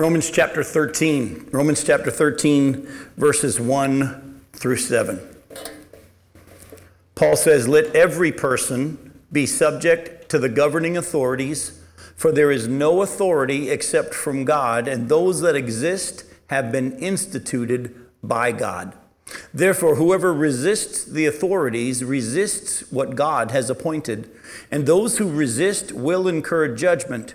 Romans chapter 13. Romans chapter 13, verses 1 through 7. Paul says, Let every person be subject to the governing authorities, for there is no authority except from God, and those that exist have been instituted by God. Therefore, whoever resists the authorities resists what God has appointed, and those who resist will incur judgment.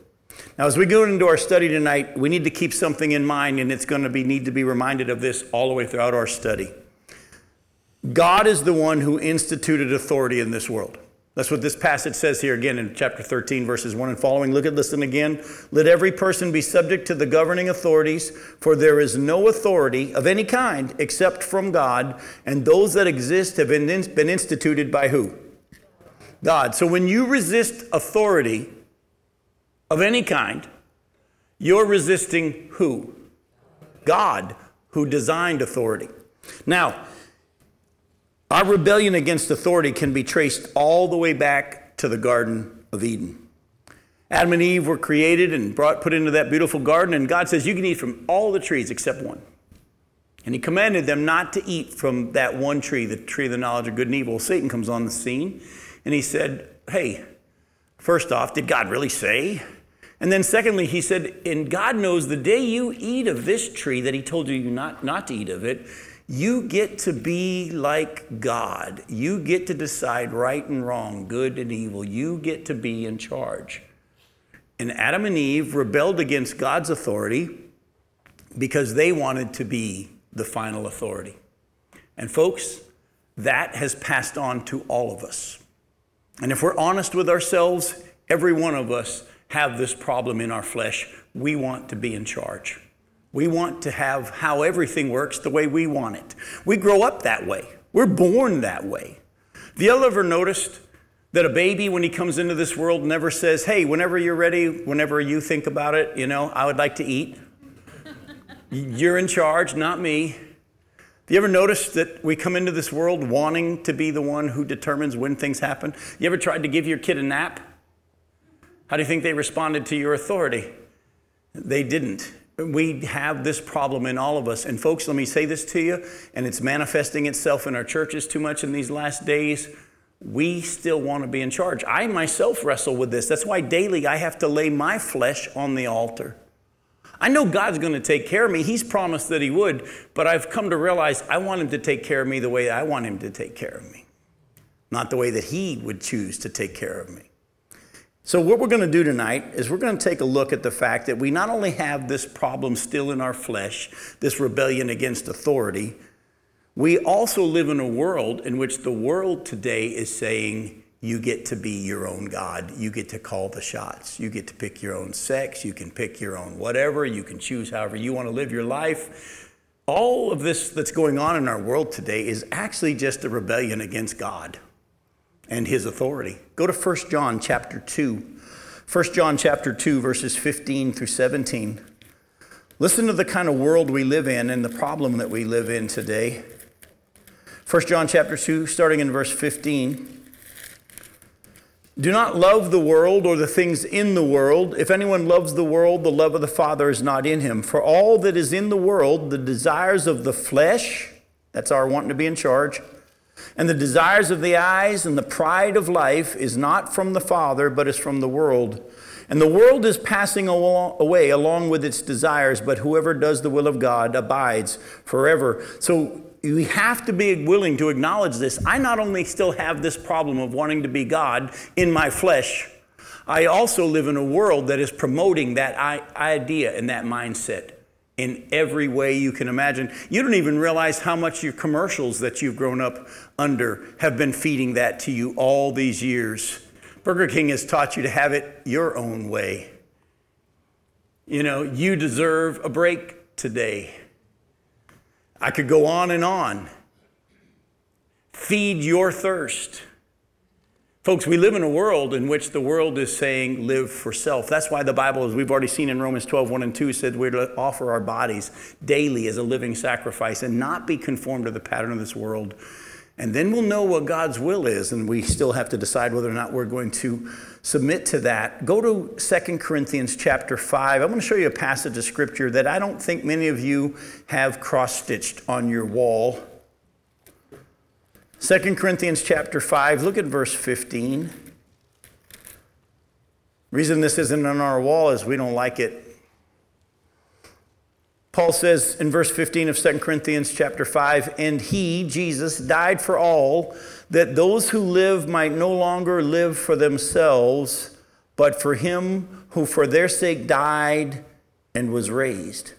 Now, as we go into our study tonight, we need to keep something in mind, and it's going to be need to be reminded of this all the way throughout our study. God is the one who instituted authority in this world. That's what this passage says here again in chapter 13, verses 1 and following. Look at listen again. Let every person be subject to the governing authorities, for there is no authority of any kind except from God, and those that exist have been, been instituted by who? God. So when you resist authority of any kind, you're resisting who? God, who designed authority. Now, our rebellion against authority can be traced all the way back to the Garden of Eden. Adam and Eve were created and brought put into that beautiful garden, and God says, You can eat from all the trees except one. And He commanded them not to eat from that one tree, the tree of the knowledge of good and evil. Satan comes on the scene, and he said, Hey, first off, did God really say? And then, secondly, he said, And God knows the day you eat of this tree that He told you not, not to eat of it, you get to be like God. You get to decide right and wrong, good and evil. You get to be in charge. And Adam and Eve rebelled against God's authority because they wanted to be the final authority. And folks, that has passed on to all of us. And if we're honest with ourselves, every one of us have this problem in our flesh. We want to be in charge. We want to have how everything works the way we want it. We grow up that way. We're born that way. Have you ever noticed that a baby, when he comes into this world, never says, Hey, whenever you're ready, whenever you think about it, you know, I would like to eat? you're in charge, not me. You ever noticed that we come into this world wanting to be the one who determines when things happen? You ever tried to give your kid a nap? How do you think they responded to your authority? They didn't. We have this problem in all of us. And, folks, let me say this to you, and it's manifesting itself in our churches too much in these last days. We still want to be in charge. I myself wrestle with this. That's why daily I have to lay my flesh on the altar. I know God's going to take care of me. He's promised that He would, but I've come to realize I want Him to take care of me the way I want Him to take care of me, not the way that He would choose to take care of me. So, what we're going to do tonight is we're going to take a look at the fact that we not only have this problem still in our flesh, this rebellion against authority, we also live in a world in which the world today is saying, you get to be your own God. You get to call the shots. You get to pick your own sex. You can pick your own whatever. You can choose however you want to live your life. All of this that's going on in our world today is actually just a rebellion against God and his authority. Go to 1 John chapter 2. 1 John chapter 2 verses 15 through 17. Listen to the kind of world we live in and the problem that we live in today. 1 John chapter 2 starting in verse 15. Do not love the world or the things in the world. If anyone loves the world, the love of the Father is not in him. For all that is in the world, the desires of the flesh, that's our wanting to be in charge, and the desires of the eyes and the pride of life is not from the Father, but is from the world. And the world is passing away along with its desires, but whoever does the will of God abides forever. So we have to be willing to acknowledge this. I not only still have this problem of wanting to be God in my flesh, I also live in a world that is promoting that idea and that mindset in every way you can imagine. You don't even realize how much your commercials that you've grown up under have been feeding that to you all these years. Burger King has taught you to have it your own way. You know, you deserve a break today. I could go on and on. Feed your thirst. Folks, we live in a world in which the world is saying live for self. That's why the Bible, as we've already seen in Romans 12, 1 and 2, said we're to offer our bodies daily as a living sacrifice and not be conformed to the pattern of this world. And then we'll know what God's will is, and we still have to decide whether or not we're going to submit to that. Go to 2 Corinthians chapter 5. I'm going to show you a passage of scripture that I don't think many of you have cross stitched on your wall. 2 Corinthians chapter 5, look at verse 15. Reason this isn't on our wall is we don't like it. Paul says in verse 15 of 2 Corinthians chapter 5, and he, Jesus, died for all, that those who live might no longer live for themselves, but for him who for their sake died and was raised.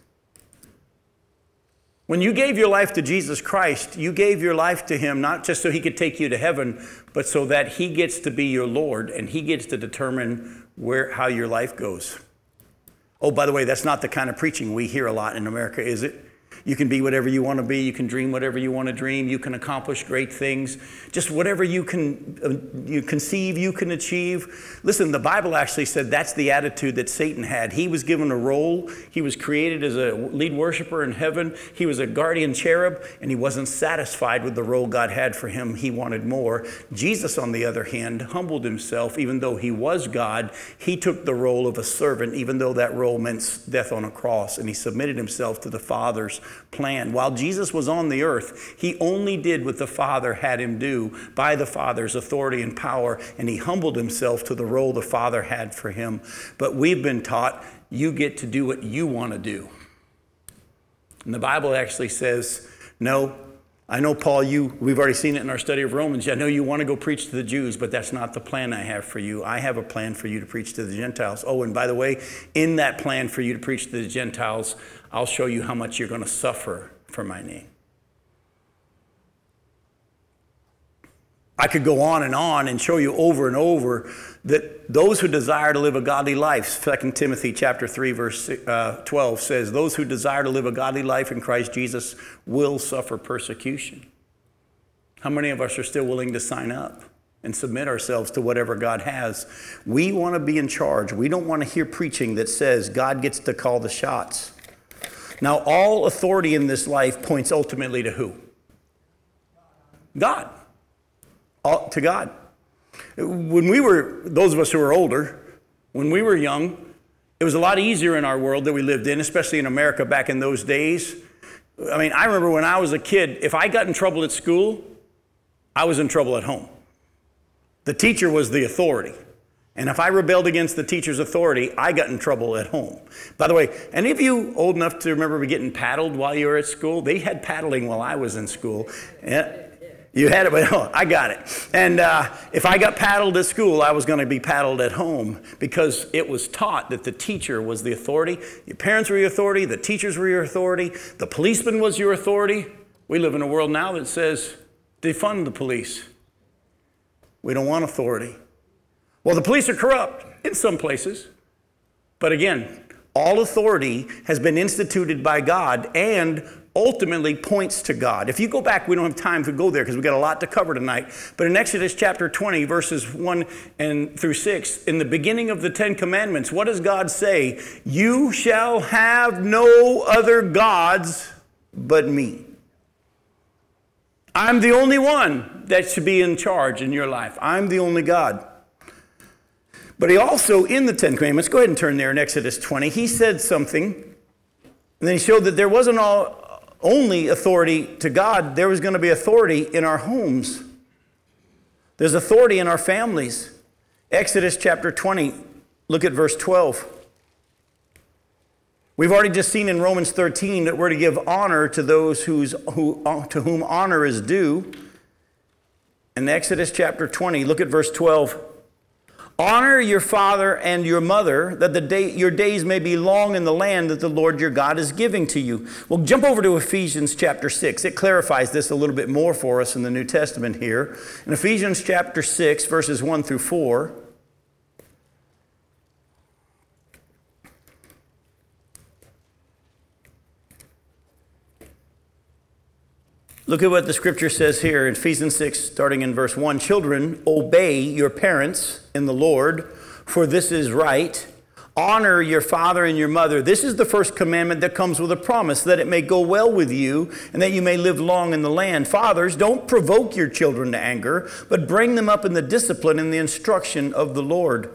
When you gave your life to Jesus Christ, you gave your life to Him not just so He could take you to heaven, but so that He gets to be your Lord and He gets to determine where, how your life goes. Oh, by the way, that's not the kind of preaching we hear a lot in America, is it? You can be whatever you want to be. You can dream whatever you want to dream. You can accomplish great things. Just whatever you can uh, you conceive, you can achieve. Listen, the Bible actually said that's the attitude that Satan had. He was given a role. He was created as a lead worshiper in heaven. He was a guardian cherub, and he wasn't satisfied with the role God had for him. He wanted more. Jesus, on the other hand, humbled himself. Even though he was God, he took the role of a servant, even though that role meant death on a cross, and he submitted himself to the Father's plan. While Jesus was on the earth, he only did what the Father had him do by the Father's authority and power, and he humbled himself to the role the Father had for him. But we've been taught you get to do what you want to do. And the Bible actually says, no, I know, Paul, you, we've already seen it in our study of Romans. I know you want to go preach to the Jews, but that's not the plan I have for you. I have a plan for you to preach to the Gentiles. Oh, and by the way, in that plan for you to preach to the Gentiles, I'll show you how much you're going to suffer for my name. I could go on and on and show you over and over that those who desire to live a godly life, 2 Timothy chapter 3 verse uh, 12 says, those who desire to live a godly life in Christ Jesus will suffer persecution. How many of us are still willing to sign up and submit ourselves to whatever God has? We want to be in charge. We don't want to hear preaching that says God gets to call the shots. Now, all authority in this life points ultimately to who? God. All, to God. When we were, those of us who are older, when we were young, it was a lot easier in our world that we lived in, especially in America back in those days. I mean, I remember when I was a kid, if I got in trouble at school, I was in trouble at home. The teacher was the authority. And if I rebelled against the teacher's authority, I got in trouble at home. By the way, any of you old enough to remember me getting paddled while you were at school? They had paddling while I was in school. Yeah. You had it, but oh, I got it. And uh, if I got paddled at school, I was going to be paddled at home because it was taught that the teacher was the authority. Your parents were your authority, the teachers were your authority, the policeman was your authority. We live in a world now that says defund the police. We don't want authority. Well, the police are corrupt in some places. But again, all authority has been instituted by God and ultimately points to God. If you go back, we don't have time to go there because we've got a lot to cover tonight. But in Exodus chapter 20, verses 1 and through 6, in the beginning of the Ten Commandments, what does God say? You shall have no other gods but me. I'm the only one that should be in charge in your life. I'm the only God. But he also, in the Ten Commandments, go ahead and turn there in Exodus 20, he said something, and then he showed that there wasn't all, only authority to God, there was going to be authority in our homes. There's authority in our families. Exodus chapter 20, look at verse 12. We've already just seen in Romans 13 that we're to give honor to those who's, who, to whom honor is due. In Exodus chapter 20, look at verse 12. Honor your father and your mother, that the day, your days may be long in the land that the Lord your God is giving to you. Well, jump over to Ephesians chapter 6. It clarifies this a little bit more for us in the New Testament here. In Ephesians chapter 6, verses 1 through 4. Look at what the scripture says here in Ephesians 6, starting in verse 1. Children, obey your parents in the Lord, for this is right. Honor your father and your mother. This is the first commandment that comes with a promise that it may go well with you and that you may live long in the land. Fathers, don't provoke your children to anger, but bring them up in the discipline and the instruction of the Lord.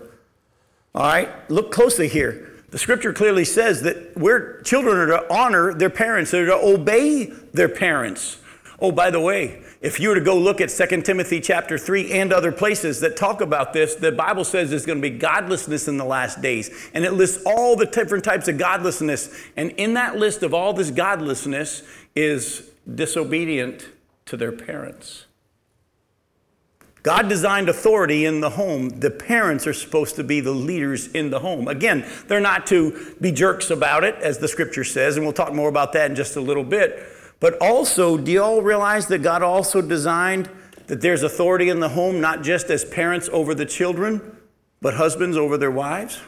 All right, look closely here. The scripture clearly says that we're children are to honor their parents, they're to obey their parents. Oh, by the way, if you were to go look at 2 Timothy chapter 3 and other places that talk about this, the Bible says there's going to be godlessness in the last days. And it lists all the different types of godlessness. And in that list of all this godlessness is disobedient to their parents. God designed authority in the home. The parents are supposed to be the leaders in the home. Again, they're not to be jerks about it, as the scripture says, and we'll talk more about that in just a little bit. But also, do you all realize that God also designed that there's authority in the home, not just as parents over the children, but husbands over their wives?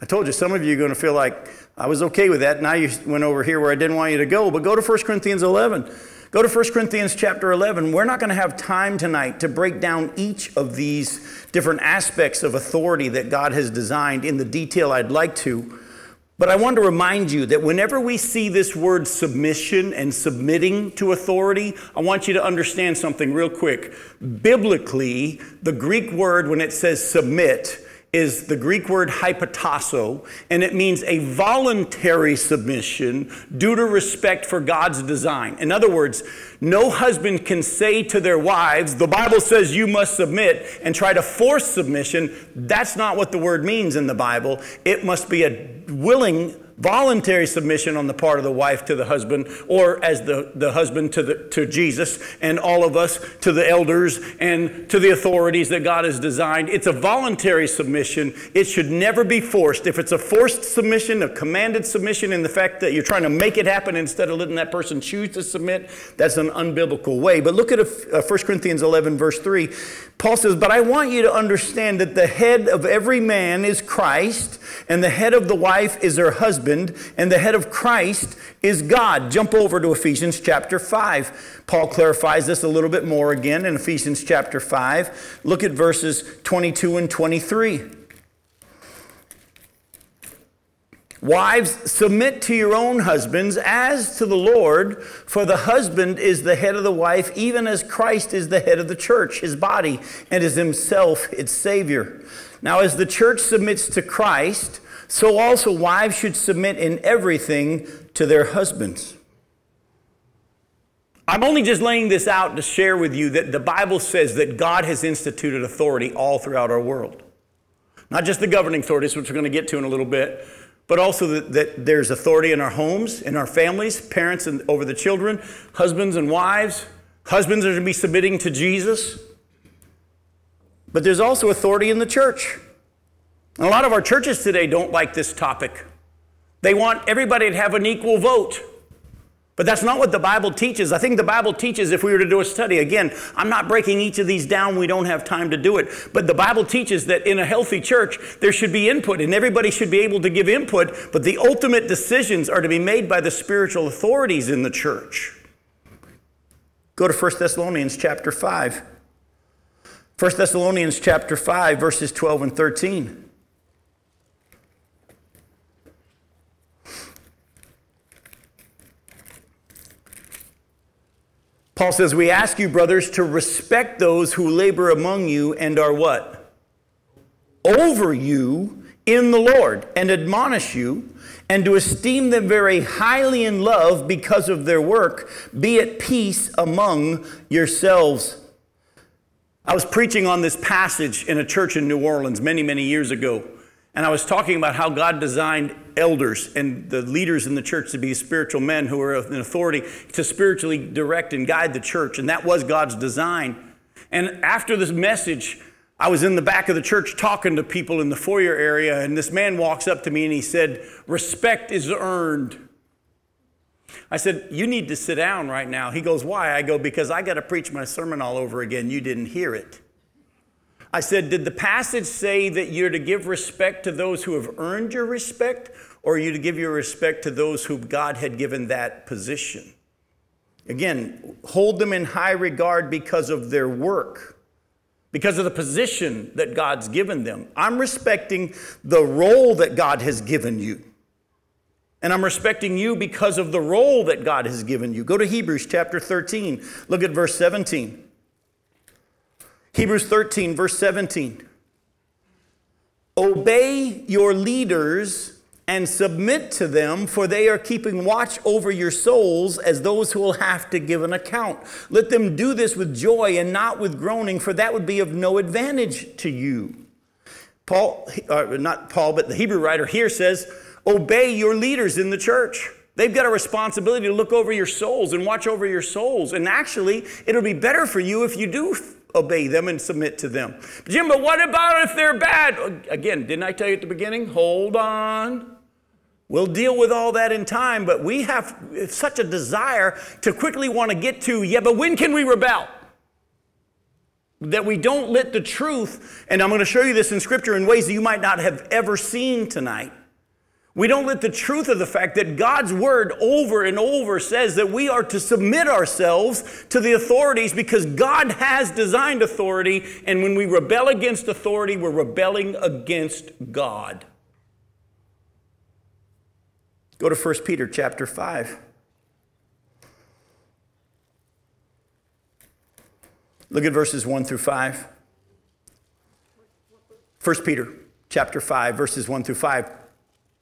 I told you, some of you are going to feel like I was okay with that. Now you went over here where I didn't want you to go, but go to 1 Corinthians 11. Go to 1 Corinthians chapter 11. We're not going to have time tonight to break down each of these different aspects of authority that God has designed in the detail I'd like to. But I want to remind you that whenever we see this word submission and submitting to authority, I want you to understand something real quick. Biblically, the Greek word, when it says submit, is the Greek word hypotasso, and it means a voluntary submission due to respect for God's design. In other words, no husband can say to their wives, the Bible says you must submit, and try to force submission. That's not what the word means in the Bible. It must be a willing voluntary submission on the part of the wife to the husband, or as the, the husband to, the, to Jesus, and all of us to the elders and to the authorities that God has designed. It's a voluntary submission. It should never be forced. If it's a forced submission, a commanded submission, in the fact that you're trying to make it happen instead of letting that person choose to submit, that's an unbiblical way. But look at 1 uh, Corinthians 11, verse 3. Paul says, But I want you to understand that the head of every man is Christ, and the head of the wife is her husband, and the head of Christ is God. Jump over to Ephesians chapter 5. Paul clarifies this a little bit more again in Ephesians chapter 5. Look at verses 22 and 23. Wives, submit to your own husbands as to the Lord, for the husband is the head of the wife, even as Christ is the head of the church, his body, and is himself its Savior. Now, as the church submits to Christ, so also wives should submit in everything to their husbands. I'm only just laying this out to share with you that the Bible says that God has instituted authority all throughout our world. Not just the governing authorities, which we're going to get to in a little bit, but also that, that there's authority in our homes, in our families, parents and over the children, husbands and wives. Husbands are to be submitting to Jesus. But there's also authority in the church. And a lot of our churches today don't like this topic. They want everybody to have an equal vote. But that's not what the Bible teaches. I think the Bible teaches, if we were to do a study, again, I'm not breaking each of these down, we don't have time to do it. But the Bible teaches that in a healthy church, there should be input, and everybody should be able to give input, but the ultimate decisions are to be made by the spiritual authorities in the church. Go to 1 Thessalonians chapter 5. 1 Thessalonians chapter 5, verses 12 and 13. Paul says, We ask you, brothers, to respect those who labor among you and are what? Over you in the Lord and admonish you, and to esteem them very highly in love because of their work. Be at peace among yourselves. I was preaching on this passage in a church in New Orleans many, many years ago. And I was talking about how God designed elders and the leaders in the church to be spiritual men who are in authority to spiritually direct and guide the church. And that was God's design. And after this message, I was in the back of the church talking to people in the foyer area, and this man walks up to me and he said, Respect is earned. I said, You need to sit down right now. He goes, Why? I go, Because I got to preach my sermon all over again. You didn't hear it. I said, Did the passage say that you're to give respect to those who have earned your respect, or are you to give your respect to those who God had given that position? Again, hold them in high regard because of their work, because of the position that God's given them. I'm respecting the role that God has given you. And I'm respecting you because of the role that God has given you. Go to Hebrews chapter 13. Look at verse 17. Hebrews 13, verse 17. Obey your leaders and submit to them, for they are keeping watch over your souls as those who will have to give an account. Let them do this with joy and not with groaning, for that would be of no advantage to you. Paul, uh, not Paul, but the Hebrew writer here says, Obey your leaders in the church. They've got a responsibility to look over your souls and watch over your souls. And actually, it'll be better for you if you do obey them and submit to them. Jim, but what about if they're bad? Again, didn't I tell you at the beginning? Hold on. We'll deal with all that in time, but we have such a desire to quickly want to get to, yeah, but when can we rebel? That we don't let the truth, and I'm going to show you this in Scripture in ways that you might not have ever seen tonight. We don't let the truth of the fact that God's word over and over says that we are to submit ourselves to the authorities because God has designed authority, and when we rebel against authority, we're rebelling against God. Go to 1 Peter chapter 5. Look at verses 1 through 5. 1 Peter chapter 5 verses 1 through 5.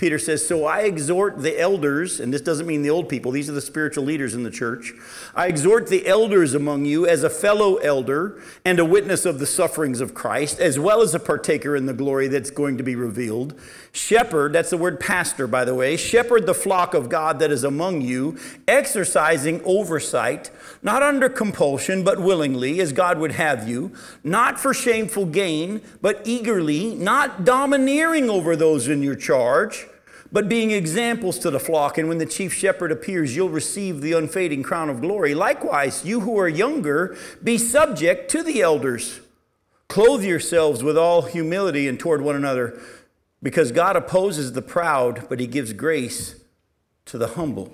Peter says, So I exhort the elders, and this doesn't mean the old people, these are the spiritual leaders in the church. I exhort the elders among you as a fellow elder and a witness of the sufferings of Christ, as well as a partaker in the glory that's going to be revealed. Shepherd, that's the word pastor, by the way, shepherd the flock of God that is among you, exercising oversight, not under compulsion, but willingly, as God would have you, not for shameful gain, but eagerly, not domineering over those in your charge but being examples to the flock. And when the chief shepherd appears, you'll receive the unfading crown of glory. Likewise, you who are younger, be subject to the elders. Clothe yourselves with all humility and toward one another, because God opposes the proud, but he gives grace to the humble.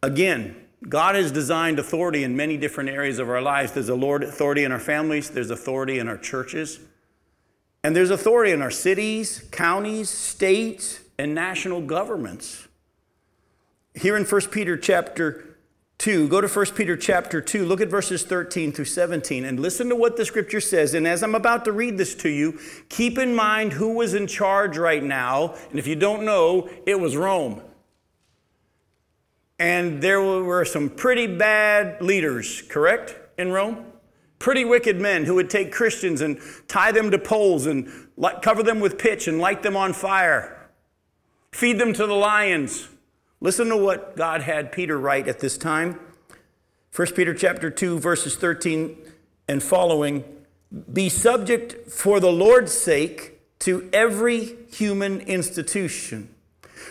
Again, God has designed authority in many different areas of our lives. There's a Lord authority in our families, there's authority in our churches. And there's authority in our cities, counties, states, and national governments. Here in 1 Peter chapter 2, go to 1 Peter chapter 2, look at verses 13 through 17, and listen to what the scripture says. And as I'm about to read this to you, keep in mind who was in charge right now. And if you don't know, it was Rome. And there were some pretty bad leaders, correct, in Rome? Pretty wicked men who would take Christians and tie them to poles and cover them with pitch and light them on fire, feed them to the lions. Listen to what God had Peter write at this time. 1 Peter chapter 2 verses 13 and following, be subject for the Lord's sake to every human institution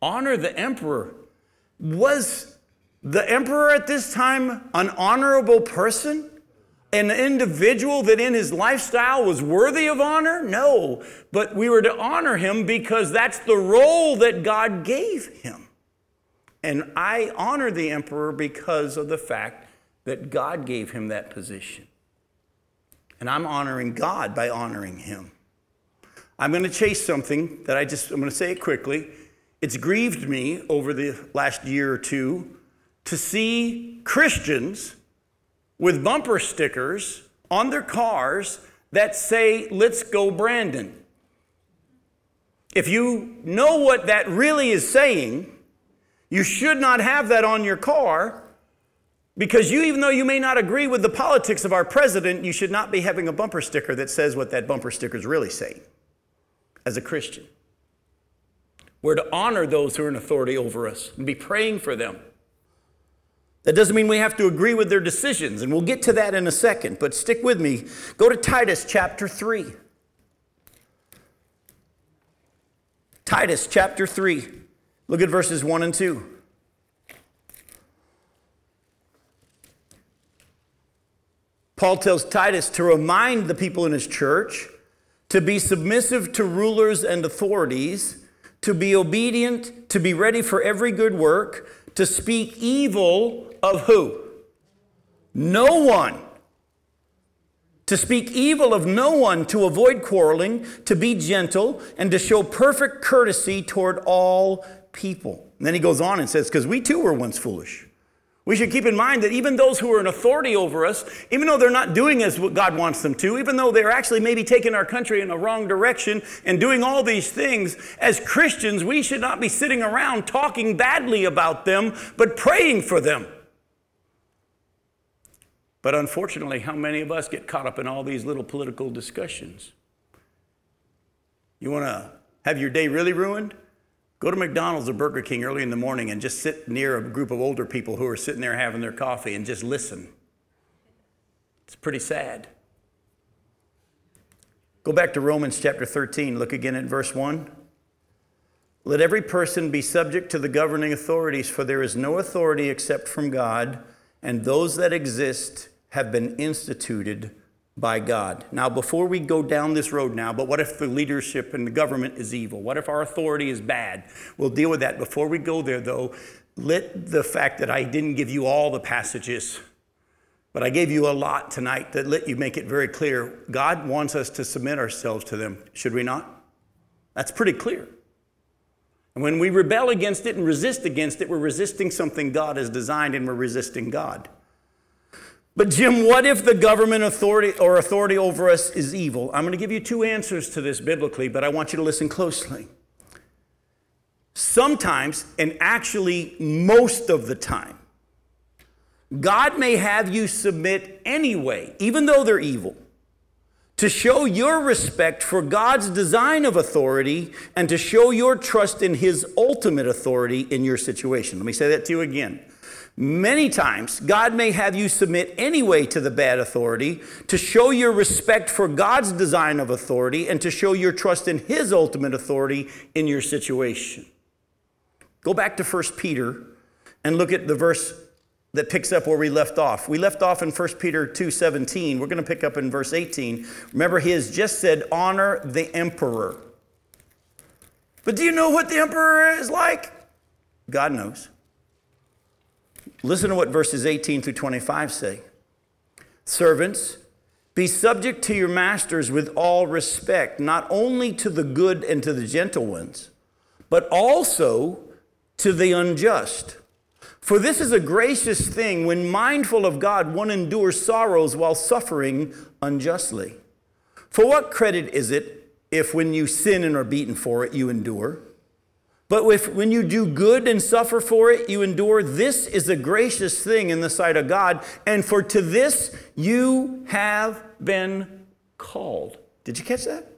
honor the emperor. Was the emperor at this time an honorable person? An individual that in his lifestyle was worthy of honor? No. But we were to honor him because that's the role that God gave him. And I honor the emperor because of the fact that God gave him that position. And I'm honoring God by honoring him. I'm going to chase something that I just, I'm going to say it quickly. It's grieved me over the last year or two to see Christians with bumper stickers on their cars that say, Let's go, Brandon. If you know what that really is saying, you should not have that on your car because you, even though you may not agree with the politics of our president, you should not be having a bumper sticker that says what that bumper sticker is really saying as a Christian. We're to honor those who are in authority over us and be praying for them. That doesn't mean we have to agree with their decisions, and we'll get to that in a second, but stick with me. Go to Titus chapter 3. Titus chapter 3. Look at verses 1 and 2. Paul tells Titus to remind the people in his church to be submissive to rulers and authorities, to be obedient, to be ready for every good work, to speak evil of who? No one. To speak evil of no one, to avoid quarreling, to be gentle, and to show perfect courtesy toward all people. And then he goes on and says, Because we too were once foolish. We should keep in mind that even those who are in authority over us, even though they're not doing as what God wants them to, even though they're actually maybe taking our country in a wrong direction and doing all these things, as Christians, we should not be sitting around talking badly about them, but praying for them. But unfortunately, how many of us get caught up in all these little political discussions? You want to have your day really ruined? Go to McDonald's or Burger King early in the morning and just sit near a group of older people who are sitting there having their coffee and just listen. It's pretty sad. Go back to Romans chapter 13. Look again at verse 1. Let every person be subject to the governing authorities, for there is no authority except from God, and those that exist have been instituted by God. Now, before we go down this road now, but what if the leadership and the government is evil? What if our authority is bad? We'll deal with that. Before we go there, though, let the fact that I didn't give you all the passages, but I gave you a lot tonight that let you make it very clear. God wants us to submit ourselves to them, should we not? That's pretty clear. And when we rebel against it and resist against it, we're resisting something God has designed and we're resisting God. But, Jim, what if the government authority or authority over us is evil? I'm going to give you two answers to this biblically, but I want you to listen closely. Sometimes, and actually most of the time, God may have you submit anyway, even though they're evil, to show your respect for God's design of authority and to show your trust in His ultimate authority in your situation. Let me say that to you again. Many times, God may have you submit anyway to the bad authority to show your respect for God's design of authority and to show your trust in His ultimate authority in your situation. Go back to 1 Peter and look at the verse that picks up where we left off. We left off in 1 Peter 2:17. We're going to pick up in verse 18. Remember he has just said honor the emperor. But do you know what the emperor is like? God knows. Listen to what verses 18 through 25 say. Servants, be subject to your masters with all respect, not only to the good and to the gentle ones, but also to the unjust. For this is a gracious thing when mindful of God, one endures sorrows while suffering unjustly. For what credit is it if when you sin and are beaten for it, you endure? But if, when you do good and suffer for it, you endure, this is a gracious thing in the sight of God. And for to this you have been called. Did you catch that?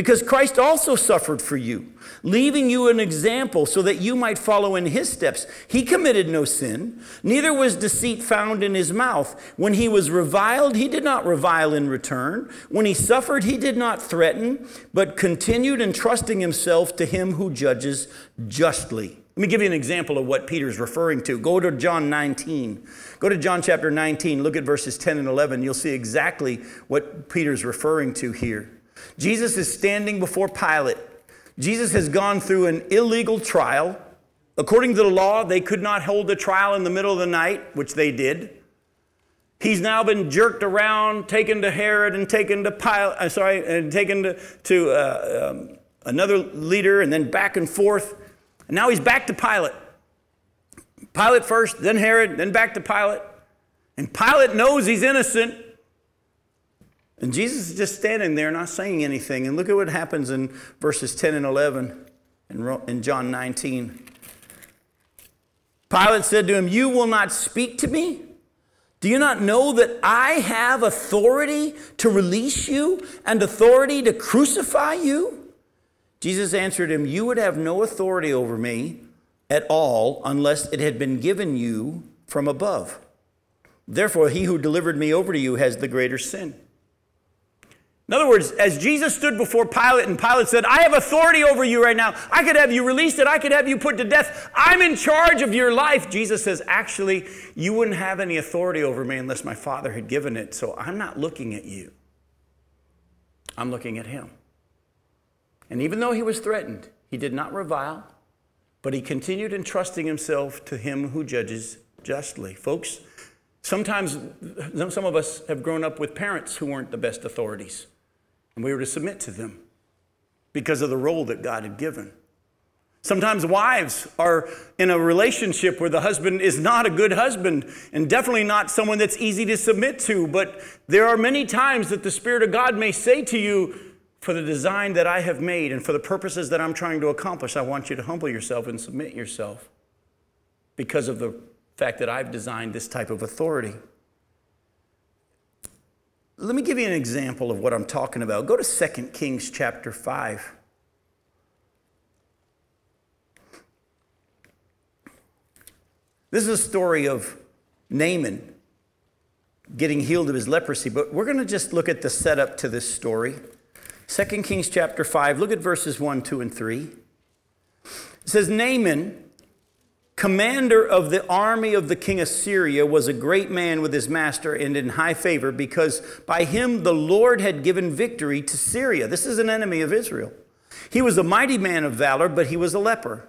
Because Christ also suffered for you, leaving you an example so that you might follow in his steps. He committed no sin, neither was deceit found in his mouth. When he was reviled, he did not revile in return. When he suffered, he did not threaten, but continued entrusting himself to him who judges justly. Let me give you an example of what Peter's referring to. Go to John 19. Go to John chapter 19, look at verses 10 and 11. You'll see exactly what Peter's referring to here. Jesus is standing before Pilate. Jesus has gone through an illegal trial. According to the law, they could not hold the trial in the middle of the night, which they did. He's now been jerked around, taken to Herod, and taken to Pilate. Uh, sorry, and taken to, to uh, um, another leader, and then back and forth. And now he's back to Pilate. Pilate first, then Herod, then back to Pilate. And Pilate knows he's innocent. And Jesus is just standing there, not saying anything. And look at what happens in verses 10 and 11 in John 19. Pilate said to him, You will not speak to me? Do you not know that I have authority to release you and authority to crucify you? Jesus answered him, You would have no authority over me at all unless it had been given you from above. Therefore, he who delivered me over to you has the greater sin. In other words, as Jesus stood before Pilate and Pilate said, I have authority over you right now. I could have you released and I could have you put to death. I'm in charge of your life. Jesus says, Actually, you wouldn't have any authority over me unless my Father had given it. So I'm not looking at you, I'm looking at him. And even though he was threatened, he did not revile, but he continued entrusting himself to him who judges justly. Folks, sometimes some of us have grown up with parents who weren't the best authorities. And we were to submit to them because of the role that God had given. Sometimes wives are in a relationship where the husband is not a good husband and definitely not someone that's easy to submit to. But there are many times that the Spirit of God may say to you, for the design that I have made and for the purposes that I'm trying to accomplish, I want you to humble yourself and submit yourself because of the fact that I've designed this type of authority. Let me give you an example of what I'm talking about. Go to 2 Kings chapter 5. This is a story of Naaman getting healed of his leprosy, but we're going to just look at the setup to this story. 2 Kings chapter 5, look at verses 1, 2, and 3. It says, Naaman, commander of the army of the king of Syria, was a great man with his master and in high favor because by him the Lord had given victory to Syria. This is an enemy of Israel. He was a mighty man of valor, but he was a leper.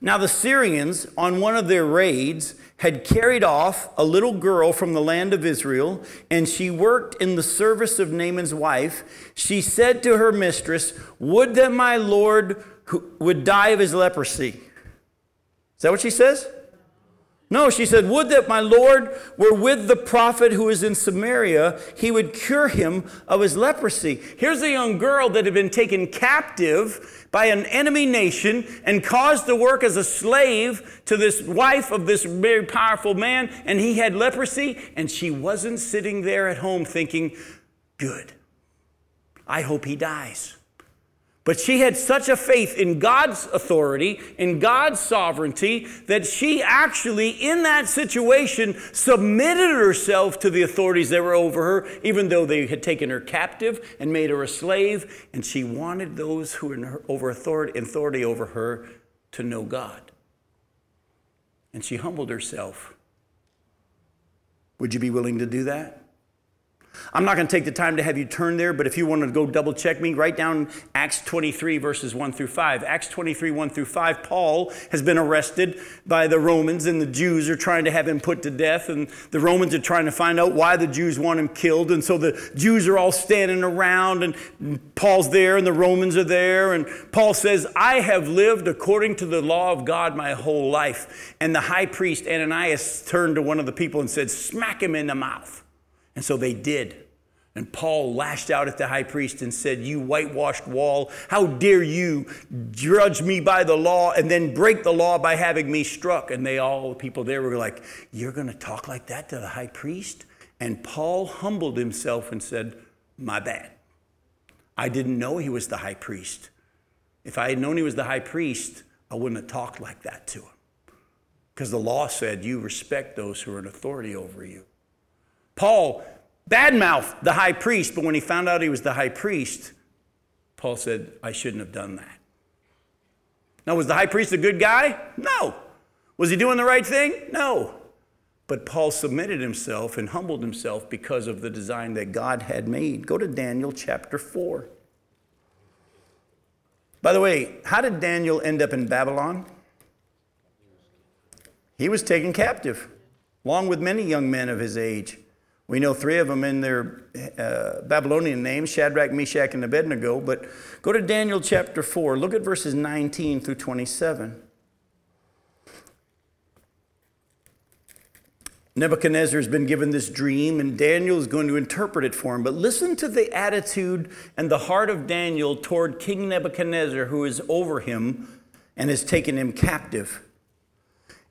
Now, the Syrians, on one of their raids, had carried off a little girl from the land of Israel, and she worked in the service of Naaman's wife. She said to her mistress, Would that my Lord would die of his leprosy. Is that what she says? No, she said, Would that my Lord were with the prophet who is in Samaria, he would cure him of his leprosy. Here's a young girl that had been taken captive by an enemy nation and caused to work as a slave to this wife of this very powerful man, and he had leprosy, and she wasn't sitting there at home thinking, Good, I hope he dies. But she had such a faith in God's authority, in God's sovereignty, that she actually, in that situation, submitted herself to the authorities that were over her, even though they had taken her captive and made her a slave. And she wanted those who were over authority, authority over her to know God. And she humbled herself. Would you be willing to do that? I'm not going to take the time to have you turn there, but if you want to go double check me, write down Acts 23, verses 1 through 5. Acts 23, 1 through 5, Paul has been arrested by the Romans, and the Jews are trying to have him put to death, and the Romans are trying to find out why the Jews want him killed. And so the Jews are all standing around, and Paul's there, and the Romans are there, and Paul says, I have lived according to the law of God my whole life. And the high priest Ananias turned to one of the people and said, Smack him in the mouth. And so they did. And Paul lashed out at the high priest and said, You whitewashed wall, how dare you judge me by the law and then break the law by having me struck? And they all, the people there were like, You're going to talk like that to the high priest? And Paul humbled himself and said, My bad. I didn't know he was the high priest. If I had known he was the high priest, I wouldn't have talked like that to him. Because the law said you respect those who are in authority over you. Paul badmouthed the high priest, but when he found out he was the high priest, Paul said, I shouldn't have done that. Now, was the high priest a good guy? No. Was he doing the right thing? No. But Paul submitted himself and humbled himself because of the design that God had made. Go to Daniel chapter 4. By the way, how did Daniel end up in Babylon? He was taken captive, along with many young men of his age. We know three of them in their uh, Babylonian names Shadrach, Meshach, and Abednego. But go to Daniel chapter 4. Look at verses 19 through 27. Nebuchadnezzar has been given this dream, and Daniel is going to interpret it for him. But listen to the attitude and the heart of Daniel toward King Nebuchadnezzar, who is over him and has taken him captive.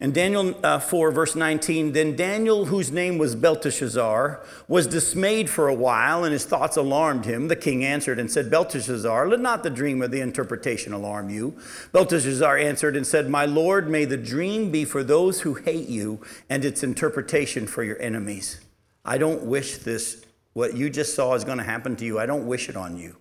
In Daniel uh, 4, verse 19, then Daniel, whose name was Belteshazzar, was dismayed for a while, and his thoughts alarmed him. The king answered and said, Belteshazzar, let not the dream or the interpretation alarm you. Belteshazzar answered and said, My lord, may the dream be for those who hate you, and its interpretation for your enemies. I don't wish this, what you just saw is going to happen to you. I don't wish it on you.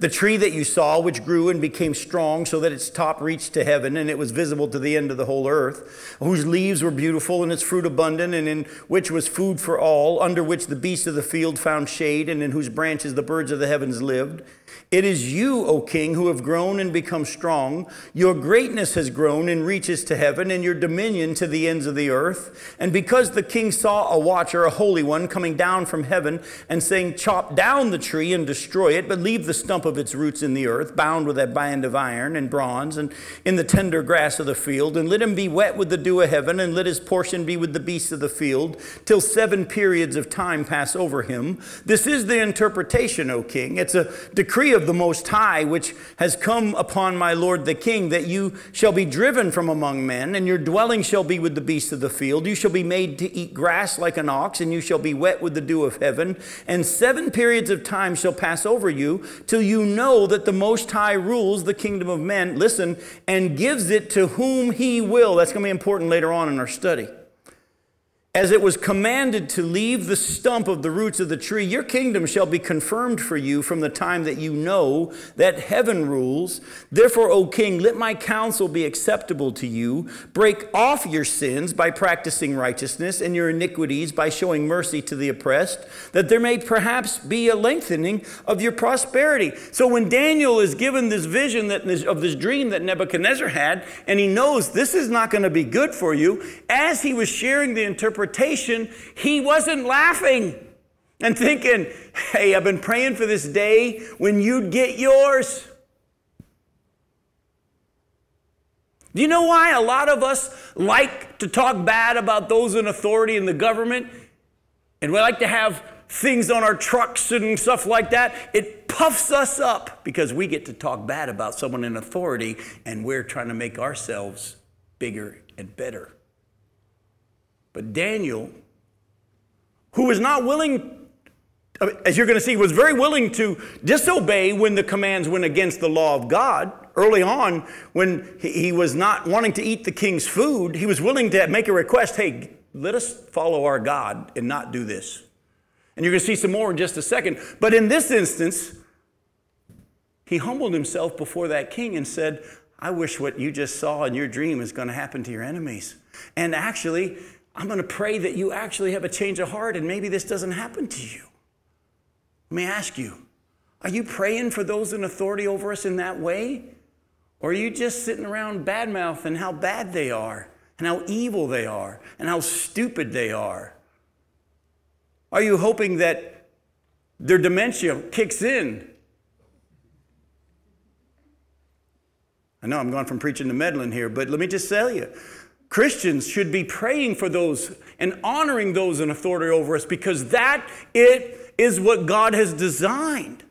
The tree that you saw, which grew and became strong so that its top reached to heaven and it was visible to the end of the whole earth, whose leaves were beautiful and its fruit abundant, and in which was food for all, under which the beasts of the field found shade, and in whose branches the birds of the heavens lived. It is you, O king, who have grown and become strong. Your greatness has grown and reaches to heaven, and your dominion to the ends of the earth. And because the king saw a watcher, a holy one, coming down from heaven and saying, Chop down the tree and destroy it, but leave the stump of its roots in the earth, bound with a band of iron and bronze, and in the tender grass of the field, and let him be wet with the dew of heaven, and let his portion be with the beasts of the field, till seven periods of time pass over him. This is the interpretation, O king. It's a decree of of the Most High, which has come upon my Lord the King, that you shall be driven from among men, and your dwelling shall be with the beasts of the field. You shall be made to eat grass like an ox, and you shall be wet with the dew of heaven. And seven periods of time shall pass over you, till you know that the Most High rules the kingdom of men, listen, and gives it to whom he will. That's going to be important later on in our study. As it was commanded to leave the stump of the roots of the tree, your kingdom shall be confirmed for you from the time that you know that heaven rules. Therefore, O king, let my counsel be acceptable to you. Break off your sins by practicing righteousness, and your iniquities by showing mercy to the oppressed, that there may perhaps be a lengthening of your prosperity. So, when Daniel is given this vision that, of this dream that Nebuchadnezzar had, and he knows this is not going to be good for you, as he was sharing the interpretation, interpretation, he wasn't laughing and thinking, hey, I've been praying for this day when you'd get yours. Do you know why a lot of us like to talk bad about those in authority in the government? And we like to have things on our trucks and stuff like that. It puffs us up because we get to talk bad about someone in authority and we're trying to make ourselves bigger and better. But Daniel, who was not willing, as you're going to see, was very willing to disobey when the commands went against the law of God. Early on, when he was not wanting to eat the king's food, he was willing to make a request hey, let us follow our God and not do this. And you're going to see some more in just a second. But in this instance, he humbled himself before that king and said, I wish what you just saw in your dream is going to happen to your enemies. And actually, I'm going to pray that you actually have a change of heart and maybe this doesn't happen to you. Let me ask you are you praying for those in authority over us in that way? Or are you just sitting around badmouthing how bad they are and how evil they are and how stupid they are? Are you hoping that their dementia kicks in? I know I'm going from preaching to meddling here, but let me just tell you Christians should be praying for those and honoring those in authority over us because that it is what God has designed.